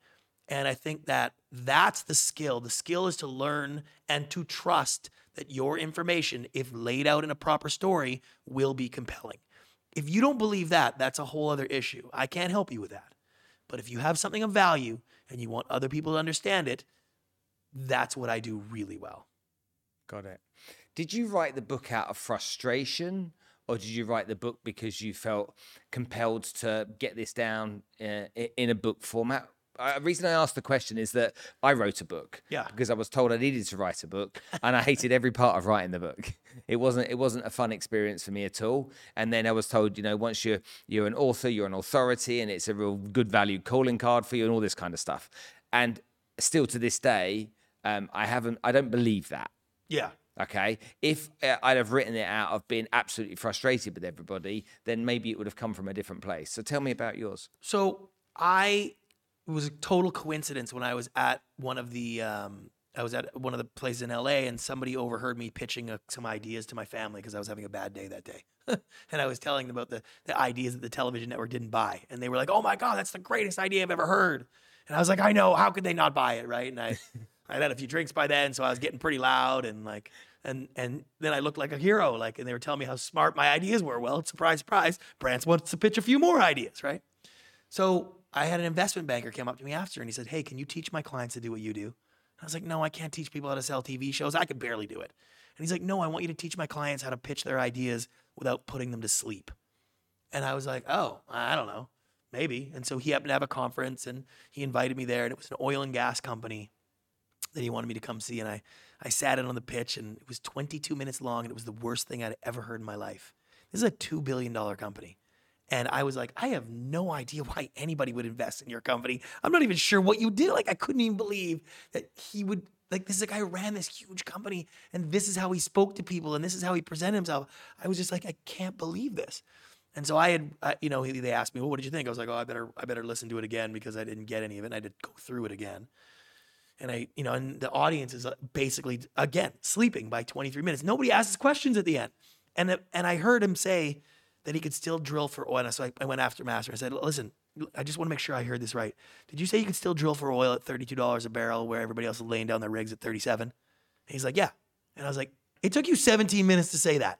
And I think that that's the skill. The skill is to learn and to trust that your information, if laid out in a proper story, will be compelling. If you don't believe that, that's a whole other issue. I can't help you with that. But if you have something of value and you want other people to understand it, that's what I do really well. Got it. Did you write the book out of frustration, or did you write the book because you felt compelled to get this down uh, in a book format? The reason I asked the question is that I wrote a book, Yeah. because I was told I needed to write a book, and I hated every part of writing the book. It wasn't it wasn't a fun experience for me at all. And then I was told, you know, once you're you're an author, you're an authority, and it's a real good value calling card for you, and all this kind of stuff. And still to this day, um, I haven't, I don't believe that. Yeah. Okay. If uh, I'd have written it out of being absolutely frustrated with everybody, then maybe it would have come from a different place. So tell me about yours. So I it was a total coincidence when I was at one of the um, I was at one of the places in LA and somebody overheard me pitching uh some ideas to my family because I was having a bad day that day. and I was telling them about the, the ideas that the television network didn't buy. And they were like, oh my God, that's the greatest idea I've ever heard. And I was like, I know. How could they not buy it? Right. And I, I had a few drinks by then. So I was getting pretty loud and like, and, and then I looked like a hero. Like, and they were telling me how smart my ideas were. Well, surprise, surprise. Brantz wants to pitch a few more ideas. Right. So I had an investment banker come up to me after and he said, Hey, can you teach my clients to do what you do? I was like, No, I can't teach people how to sell TV shows. I could barely do it. And he's like, No, I want you to teach my clients how to pitch their ideas without putting them to sleep. And I was like, Oh, I don't know. Maybe. And so he happened to have a conference and he invited me there, and it was an oil and gas company that he wanted me to come see. And I, I sat in on the pitch, and it was 22 minutes long, and it was the worst thing I'd ever heard in my life. This is a $2 billion company. And I was like, I have no idea why anybody would invest in your company. I'm not even sure what you did. Like, I couldn't even believe that he would, like, this is a guy who ran this huge company, and this is how he spoke to people, and this is how he presented himself. I was just like, I can't believe this. And so I had, I, you know, they asked me, well, what did you think? I was like, oh, I better, I better listen to it again because I didn't get any of it. And I had to go through it again. And I, you know, and the audience is uh, basically, again, sleeping by 23 minutes. Nobody asks questions at the end. And, and I heard him say that he could still drill for oil. And so I, I went after Master. I said, listen, I just want to make sure I heard this right. Did you say you could still drill for oil at $32 a barrel where everybody else is laying down their rigs at 37? And he's like, yeah. And I was like, it took you 17 minutes to say that.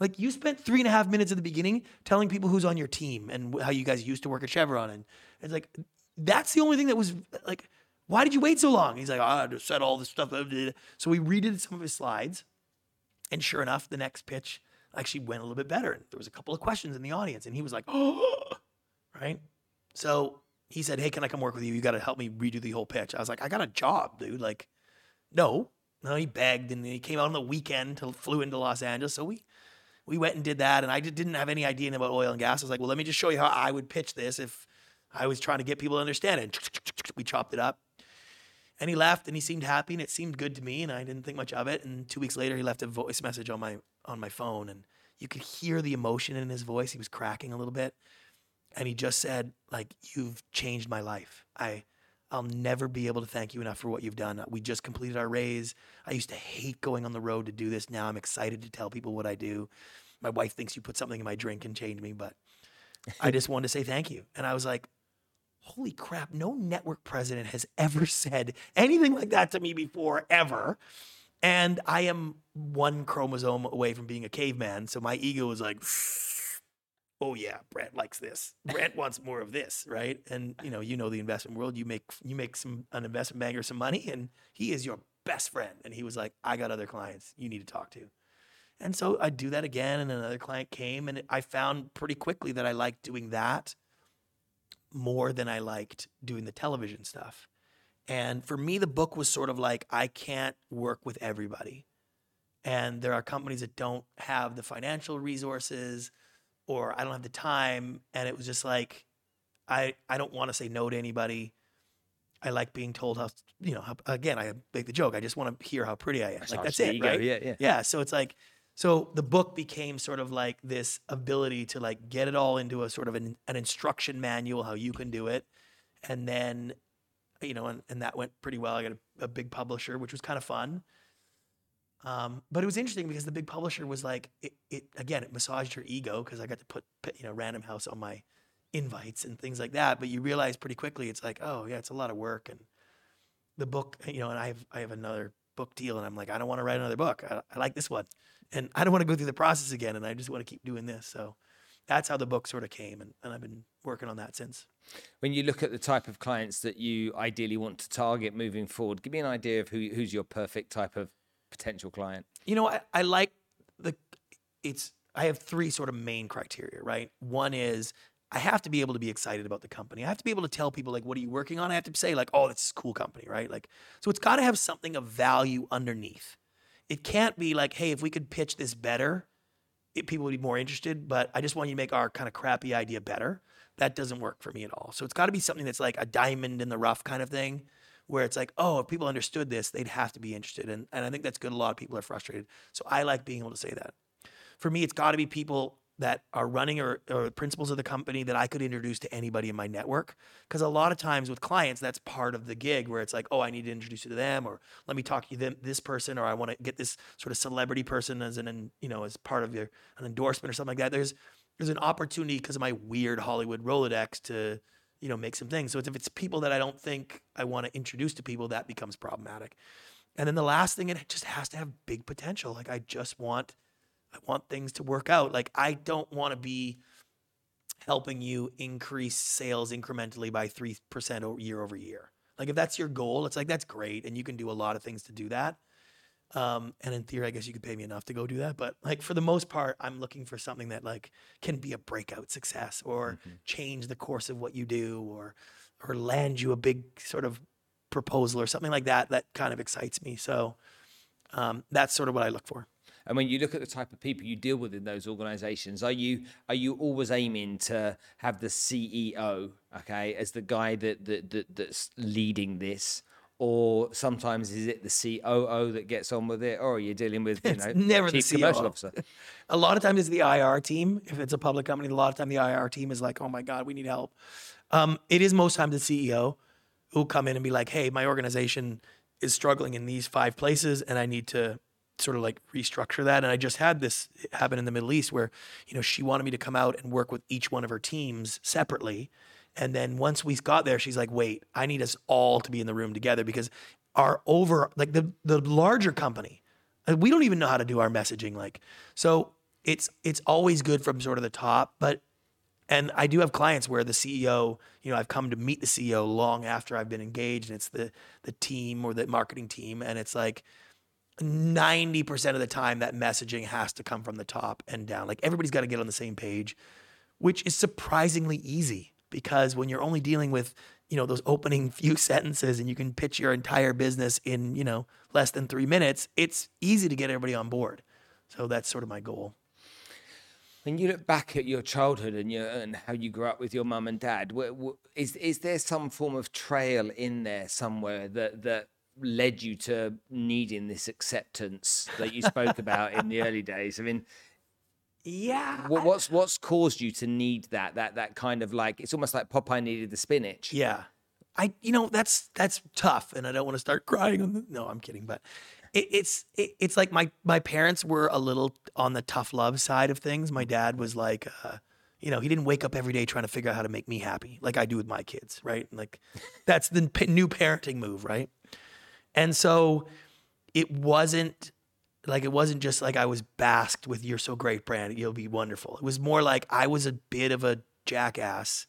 Like you spent three and a half minutes at the beginning telling people who's on your team and how you guys used to work at Chevron, and it's like that's the only thing that was like, why did you wait so long? He's like, oh, I just said all this stuff. So we redid some of his slides, and sure enough, the next pitch actually went a little bit better. And there was a couple of questions in the audience, and he was like, oh, right. So he said, hey, can I come work with you? You got to help me redo the whole pitch. I was like, I got a job, dude. Like, no, no. He begged, and he came out on the weekend to flew into Los Angeles. So we we went and did that and i did, didn't have any idea about oil and gas i was like well let me just show you how i would pitch this if i was trying to get people to understand it we chopped it up and he left and he seemed happy and it seemed good to me and i didn't think much of it and two weeks later he left a voice message on my on my phone and you could hear the emotion in his voice he was cracking a little bit and he just said like you've changed my life i I'll never be able to thank you enough for what you've done. We just completed our raise. I used to hate going on the road to do this. Now I'm excited to tell people what I do. My wife thinks you put something in my drink and changed me, but I just wanted to say thank you. And I was like, holy crap, no network president has ever said anything like that to me before, ever. And I am one chromosome away from being a caveman. So my ego was like, oh yeah, Brant likes this. Brant wants more of this, right? And you know, you know the investment world. You make you make some an investment banker some money, and he is your best friend. And he was like, I got other clients you need to talk to. And so I do that again, and another client came, and I found pretty quickly that I liked doing that more than I liked doing the television stuff. And for me, the book was sort of like I can't work with everybody. And there are companies that don't have the financial resources or I don't have the time. And it was just like, I, I don't want to say no to anybody. I like being told how, you know, how, again, I make the joke. I just want to hear how pretty I am. like, that's it, right? Yeah, yeah. Yeah. So it's like, so the book became sort of like this ability to like get it all into a sort of an, an instruction manual, how you can do it. And then, you know, and, and that went pretty well. I got a, a big publisher, which was kind of fun. Um, but it was interesting because the big publisher was like, it, it again, it massaged your ego because I got to put, you know, Random House on my invites and things like that. But you realize pretty quickly, it's like, oh yeah, it's a lot of work. And the book, you know, and I have, I have another book deal and I'm like, I don't want to write another book. I, I like this one and I don't want to go through the process again. And I just want to keep doing this. So that's how the book sort of came. And, and I've been working on that since. When you look at the type of clients that you ideally want to target moving forward, give me an idea of who, who's your perfect type of potential client? You know, I, I like the it's I have three sort of main criteria, right? One is I have to be able to be excited about the company. I have to be able to tell people like, what are you working on? I have to say like, oh, this is a cool company, right? Like, so it's got to have something of value underneath. It can't be like, hey, if we could pitch this better, it, people would be more interested. But I just want you to make our kind of crappy idea better. That doesn't work for me at all. So it's got to be something that's like a diamond in the rough kind of thing, where it's like, oh, if people understood this, they'd have to be interested. And and I think that's good. A lot of people are frustrated. So I like being able to say that. For me, it's got to be people that are running or, or principals of the company that I could introduce to anybody in my network. Because a lot of times with clients, that's part of the gig where it's like, oh, I need to introduce you to them, or let me talk to you them, this person, or I want to get this sort of celebrity person as an, you know, as part of your an endorsement or something like that. There's there's an opportunity because of my weird Hollywood Rolodex to, you know, make some things. So if it's people that I don't think I want to introduce to people, that becomes problematic. And then the last thing, it just has to have big potential. Like I just want I want things to work out. Like I don't want to be helping you increase sales incrementally by 3% year over year. Like if that's your goal, it's like that's great and you can do a lot of things to do that. Um, and in theory, I guess you could pay me enough to go do that. But like for the most part, I'm looking for something that like can be a breakout success or mm-hmm. change the course of what you do or or land you a big sort of proposal or something like that. That kind of excites me. So um, that's sort of what I look for. And when you look at the type of people you deal with in those organizations, are you are you always aiming to have the CEO, okay, as the guy that, that, that that's leading this? Or sometimes is it the COO that gets on with it, or are you dealing with you know never chief the commercial officer? a lot of times it's the IR team. If it's a public company, a lot of time the IR team is like, "Oh my God, we need help." Um, it is most times the CEO who'll come in and be like, "Hey, my organization is struggling in these five places, and I need to sort of like restructure that. And I just had this happen in the Middle East where, you know, she wanted me to come out and work with each one of her teams separately. And then once we got there, she's like, wait, I need us all to be in the room together because our over, like the, the larger company, uh, we don't even know how to do our messaging. Like, so it's, it's always good from sort of the top, but and I do have clients where the CEO, you know, I've come to meet the CEO long after I've been engaged, and it's the the team or the marketing team, and it's like, 90% of the time that messaging has to come from the top and down. Like everybody's got to get on the same page, which is surprisingly easy because when you're only dealing with, you know, those opening few sentences and you can pitch your entire business in, you know, less than 3 minutes, it's easy to get everybody on board. So that's sort of my goal. When you look back at your childhood and your and how you grew up with your mum and dad, is is there some form of trail in there somewhere that that led you to needing this acceptance that you spoke about in the early days? I mean, yeah. what's what's caused you to need that that that kind of like it's almost like Popeye needed the spinach. Yeah. I you know that's that's tough, and I don't want to start crying. On the, no, I'm kidding, but it, it's it, it's like my my parents were a little on the tough love side of things. My dad was like. Uh, you know, he didn't wake up every day trying to figure out how to make me happy like I do with my kids, right? Like that's the new parenting move, right? And so it wasn't like it wasn't just like I was basked with you're so great, Brant, you'll be wonderful. It was more like I was a bit of a jackass.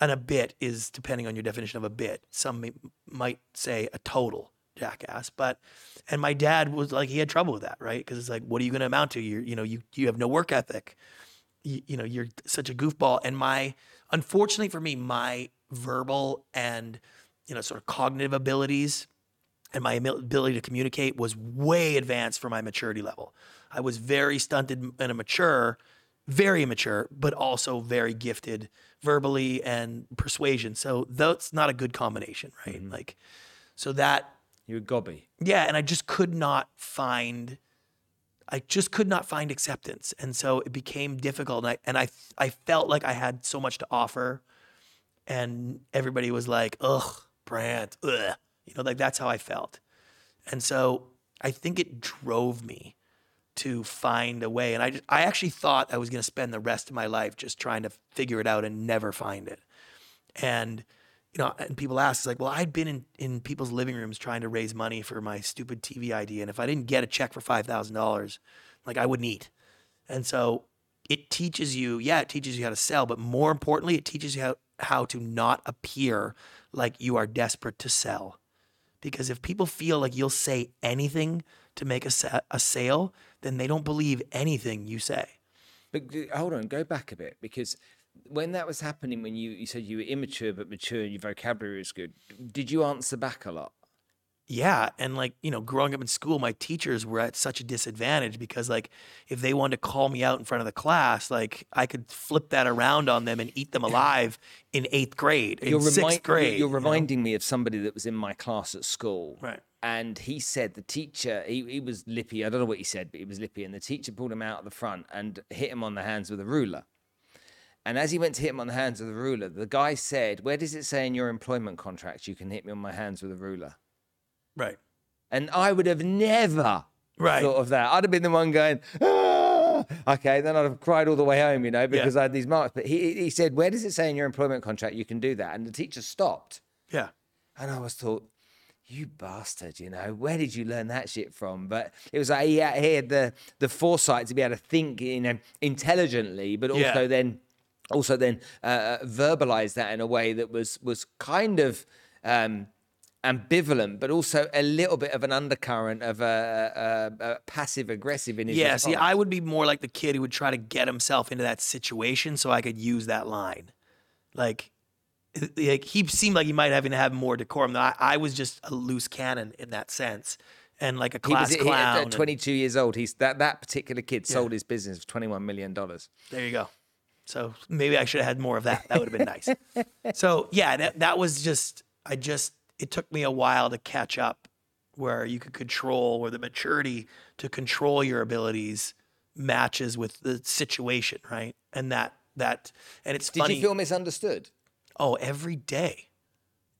And a bit is depending on your definition of a bit. Some may, might say a total jackass, but and my dad was like he had trouble with that, right? Because it's like, what are you going to amount to? You you know you you have no work ethic. You, you know you're such a goofball. And my unfortunately for me, my verbal and you know sort of cognitive abilities and my ability to communicate was way advanced for my maturity level. I was very stunted and immature, very immature, but also very gifted verbally and persuasion. So that's not a good combination, right? Mm-hmm. Like, so that you were gobby. Yeah, and I just could not find. I just could not find acceptance, and so it became difficult. And I and I I felt like I had so much to offer, and everybody was like, "Ugh, Brant, ugh." You know, like that's how I felt. And so I think it drove me to find a way. And I, just, I actually thought I was going to spend the rest of my life just trying to figure it out and never find it. And, you know, and people ask, it's like, well, I'd been in, in people's living rooms trying to raise money for my stupid TV idea. And if I didn't get a check for $5,000, like I wouldn't eat. And so it teaches you, yeah, it teaches you how to sell, but more importantly, it teaches you how, how to not appear like you are desperate to sell because if people feel like you'll say anything to make a, sa- a sale, then they don't believe anything you say. But hold on, go back a bit because when that was happening, when you, you said you were immature but mature and your vocabulary was good, did you answer back a lot? Yeah, and like you know, growing up in school, my teachers were at such a disadvantage because like if they wanted to call me out in front of the class, like I could flip that around on them and eat them alive in eighth grade, in sixth remind- grade. You're you know? reminding me of somebody that was in my class at school. Right. And he said the teacher, he, he was lippy. I don't know what he said, but he was lippy. And the teacher pulled him out of the front and hit him on the hands with a ruler. And as he went to hit him on the hands with a ruler, the guy said, Where does it say in your employment contract you can hit me on my hands with a ruler? Right. And I would have never Right. thought of that. I'd have been the one going, ah! okay, then I'd have cried all the way home, you know, because I had these marks. But he, he said, Where does it say in your employment contract you can do that? And the teacher stopped. Yeah. And I was thought, you bastard, you know, where did you learn that shit from? But it was like he had, he had the the foresight to be able to think, you know, intelligently, but also Yeah. then also then uh, verbalize that in a way that was was kind of um, ambivalent, but also a little bit of an undercurrent of a, a, a passive aggressive in his Yeah. See. I would be more like the kid who would try to get himself into that situation so I could use that line. Like, like he seemed like he might have to have more decorum. I, I was just a loose cannon in that sense, and like a He was class he- clown. at and- 22 years old. He's that that particular kid sold his business for 21 million dollars. There you go. So maybe I should have had more of that. That would have been nice. so yeah, that that was just I just it took me a while to catch up where you could control where the maturity to control your abilities matches with the situation, right? And that that and it's Did funny. you feel misunderstood? oh, every day.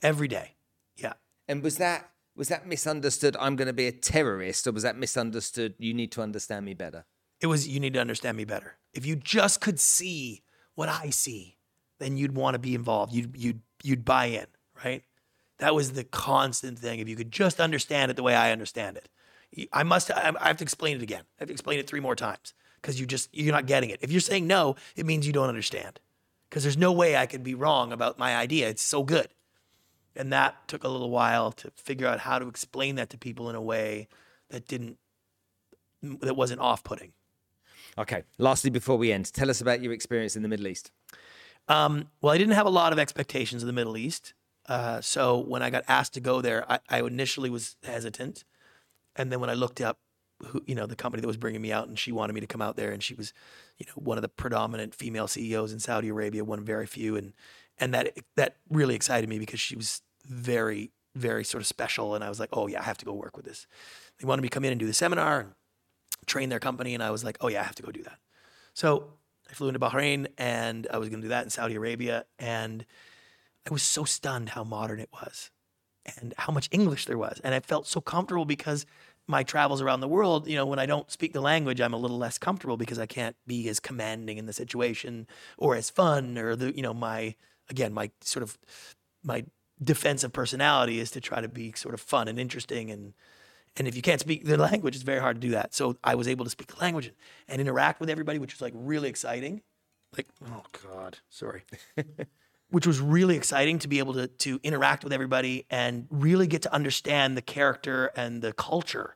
Every day. Yeah. And was that was that misunderstood? I'm going to be a terrorist, or was that misunderstood? You need to understand me better. It was you need to understand me better. If you just could see what I see, then you'd want to be involved. You'd you'd you'd buy in, right? That was the constant thing. If you could just understand it the way I understand it, I must. I have to explain it again. I have to explain it three more times because you just you're not getting it. If you're saying no, it means you don't understand. Because there's no way I could be wrong about my idea. It's so good, and that took a little while to figure out how to explain that to people in a way that didn't that wasn't off-putting. Okay. Lastly, before we end, tell us about your experience in the Middle East. Um, well, I didn't have a lot of expectations of the Middle East. Uh, so when I got asked to go there, I, I initially was hesitant. And then when I looked up who, you know, the company that was bringing me out and she wanted me to come out there and she was, you know, one of the predominant female CEOs in Saudi Arabia, one of very few. And, and that, that really excited me because she was very, very sort of special. And I was like, oh yeah, I have to go work with this. They wanted me to come in and do the seminar and train their company. And I was like, oh yeah, I have to go do that. So I flew into Bahrain and I was going to do that in Saudi Arabia. And I was so stunned how modern it was and how much English there was. And I felt so comfortable because my travels around the world, you know, when I don't speak the language, I'm a little less comfortable because I can't be as commanding in the situation or as fun or the, you know, my, again, my sort of, my defensive personality is to try to be sort of fun and interesting and, and if you can't speak the language, it's very hard to do that. So I was able to speak the language and, and interact with everybody, which was like really exciting. Like, oh God, sorry. which was really exciting to be able to to interact with everybody and really get to understand the character and the culture,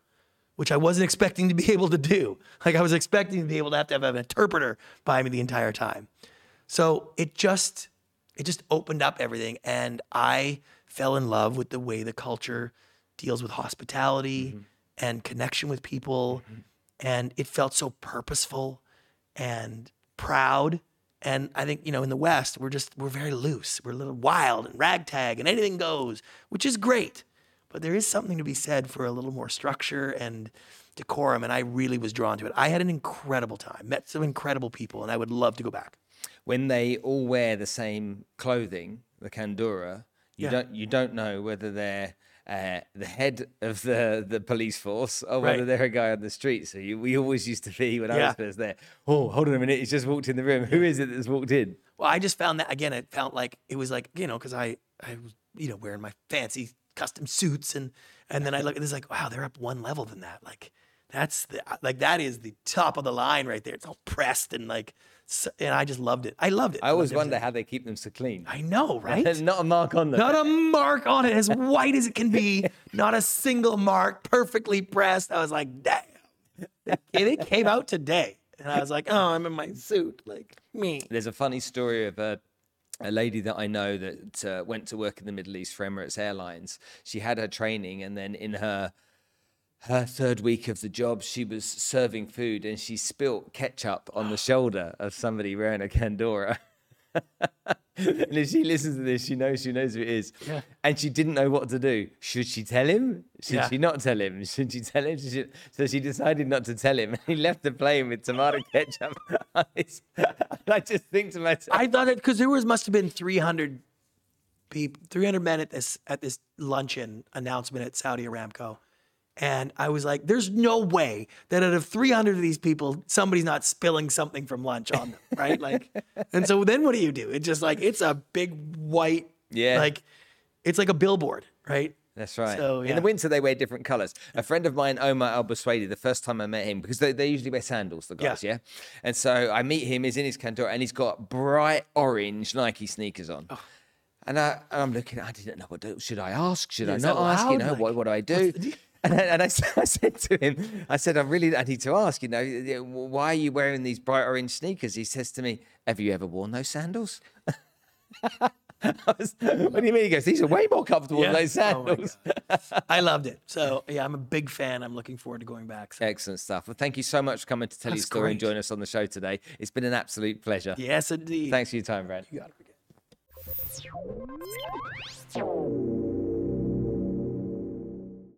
which I wasn't expecting to be able to do. Like I was expecting to be able to have to have an interpreter by me the entire time. So it just it just opened up everything and I fell in love with the way the culture deals with hospitality mm-hmm. and connection with people mm-hmm. and it felt so purposeful and proud and I think you know in the West we're just we're very loose. We're a little wild and ragtag and anything goes which is great. But there is something to be said for a little more structure and decorum and I really was drawn to it. I had an incredible time met some incredible people and I would love to go back. When they all wear the same clothing, the kandura, you Yeah. don't you don't know whether they're uh, the head of the, the police force or whether Right. they're a guy on the street. So you, we always used to be when I Yeah. was first there. Oh, hold on a minute! He's just walked in the room. Who is it that's walked in? Well, I just found that again. It felt like it was like you know because I I was you know wearing my fancy custom suits and and then I look at this like wow they're up one level than that like that's the like that is the top of the line right there. It's all pressed and like So, and I just loved it. I loved it. I always wonder how they keep them so clean. I know, right? Not a mark on them. Not a mark on it, as white as it can be. Not a single mark, perfectly pressed. I was like, damn. And it came out today. And I was like, oh, I'm in my suit. Like, me. There's a funny story of a a lady that I know that uh, went to work in the Middle East for Emirates Airlines. She had her training, and then in her her third week of the job, she was serving food, and she spilt ketchup on the shoulder of somebody wearing a Kandora. and if she listens to this, she knows she knows who it is. Yeah. And she didn't know what to do. Should she tell him? Should Yeah. she not tell him? Should she tell him? Should- So she decided not to tell him. And he left the plane with tomato ketchup. I just think to myself, I thought it because there was must have been 300 people, 300 men at this at this luncheon announcement at Saudi Aramco, and I was like, "There's no way that out of 300 of these people, somebody's not spilling something from lunch on them, right?" Like, and so then what do you do? It's just like it's a big white, Yeah. like it's like a billboard, right? That's right. So, In the winter, they wear different colors. A friend of mine, Omar Al Baswadi, the first time I met him, because they, they usually wear sandals, the guys, yeah. And so I meet him, he's in his Kandura, and he's got bright orange Nike sneakers on. Oh. And I, I'm looking, I didn't know what do. Should I ask? Should I not ask? You know, Like, what, what do I do? And I, and I, I said to him, I said, I really, I need to ask, you know, why are you wearing these bright orange sneakers? He says to me, Have you ever worn those sandals? Was, what do you mean? He goes, These are way more comfortable than those Oh sandals. God. I loved it. So yeah, I'm a big fan. I'm looking forward to going back. So, Excellent stuff. Well, thank you so much for coming to tell your That's story and join us on the show today. It's been an absolute pleasure. yes, indeed. Thanks for your time, Brad. You got it.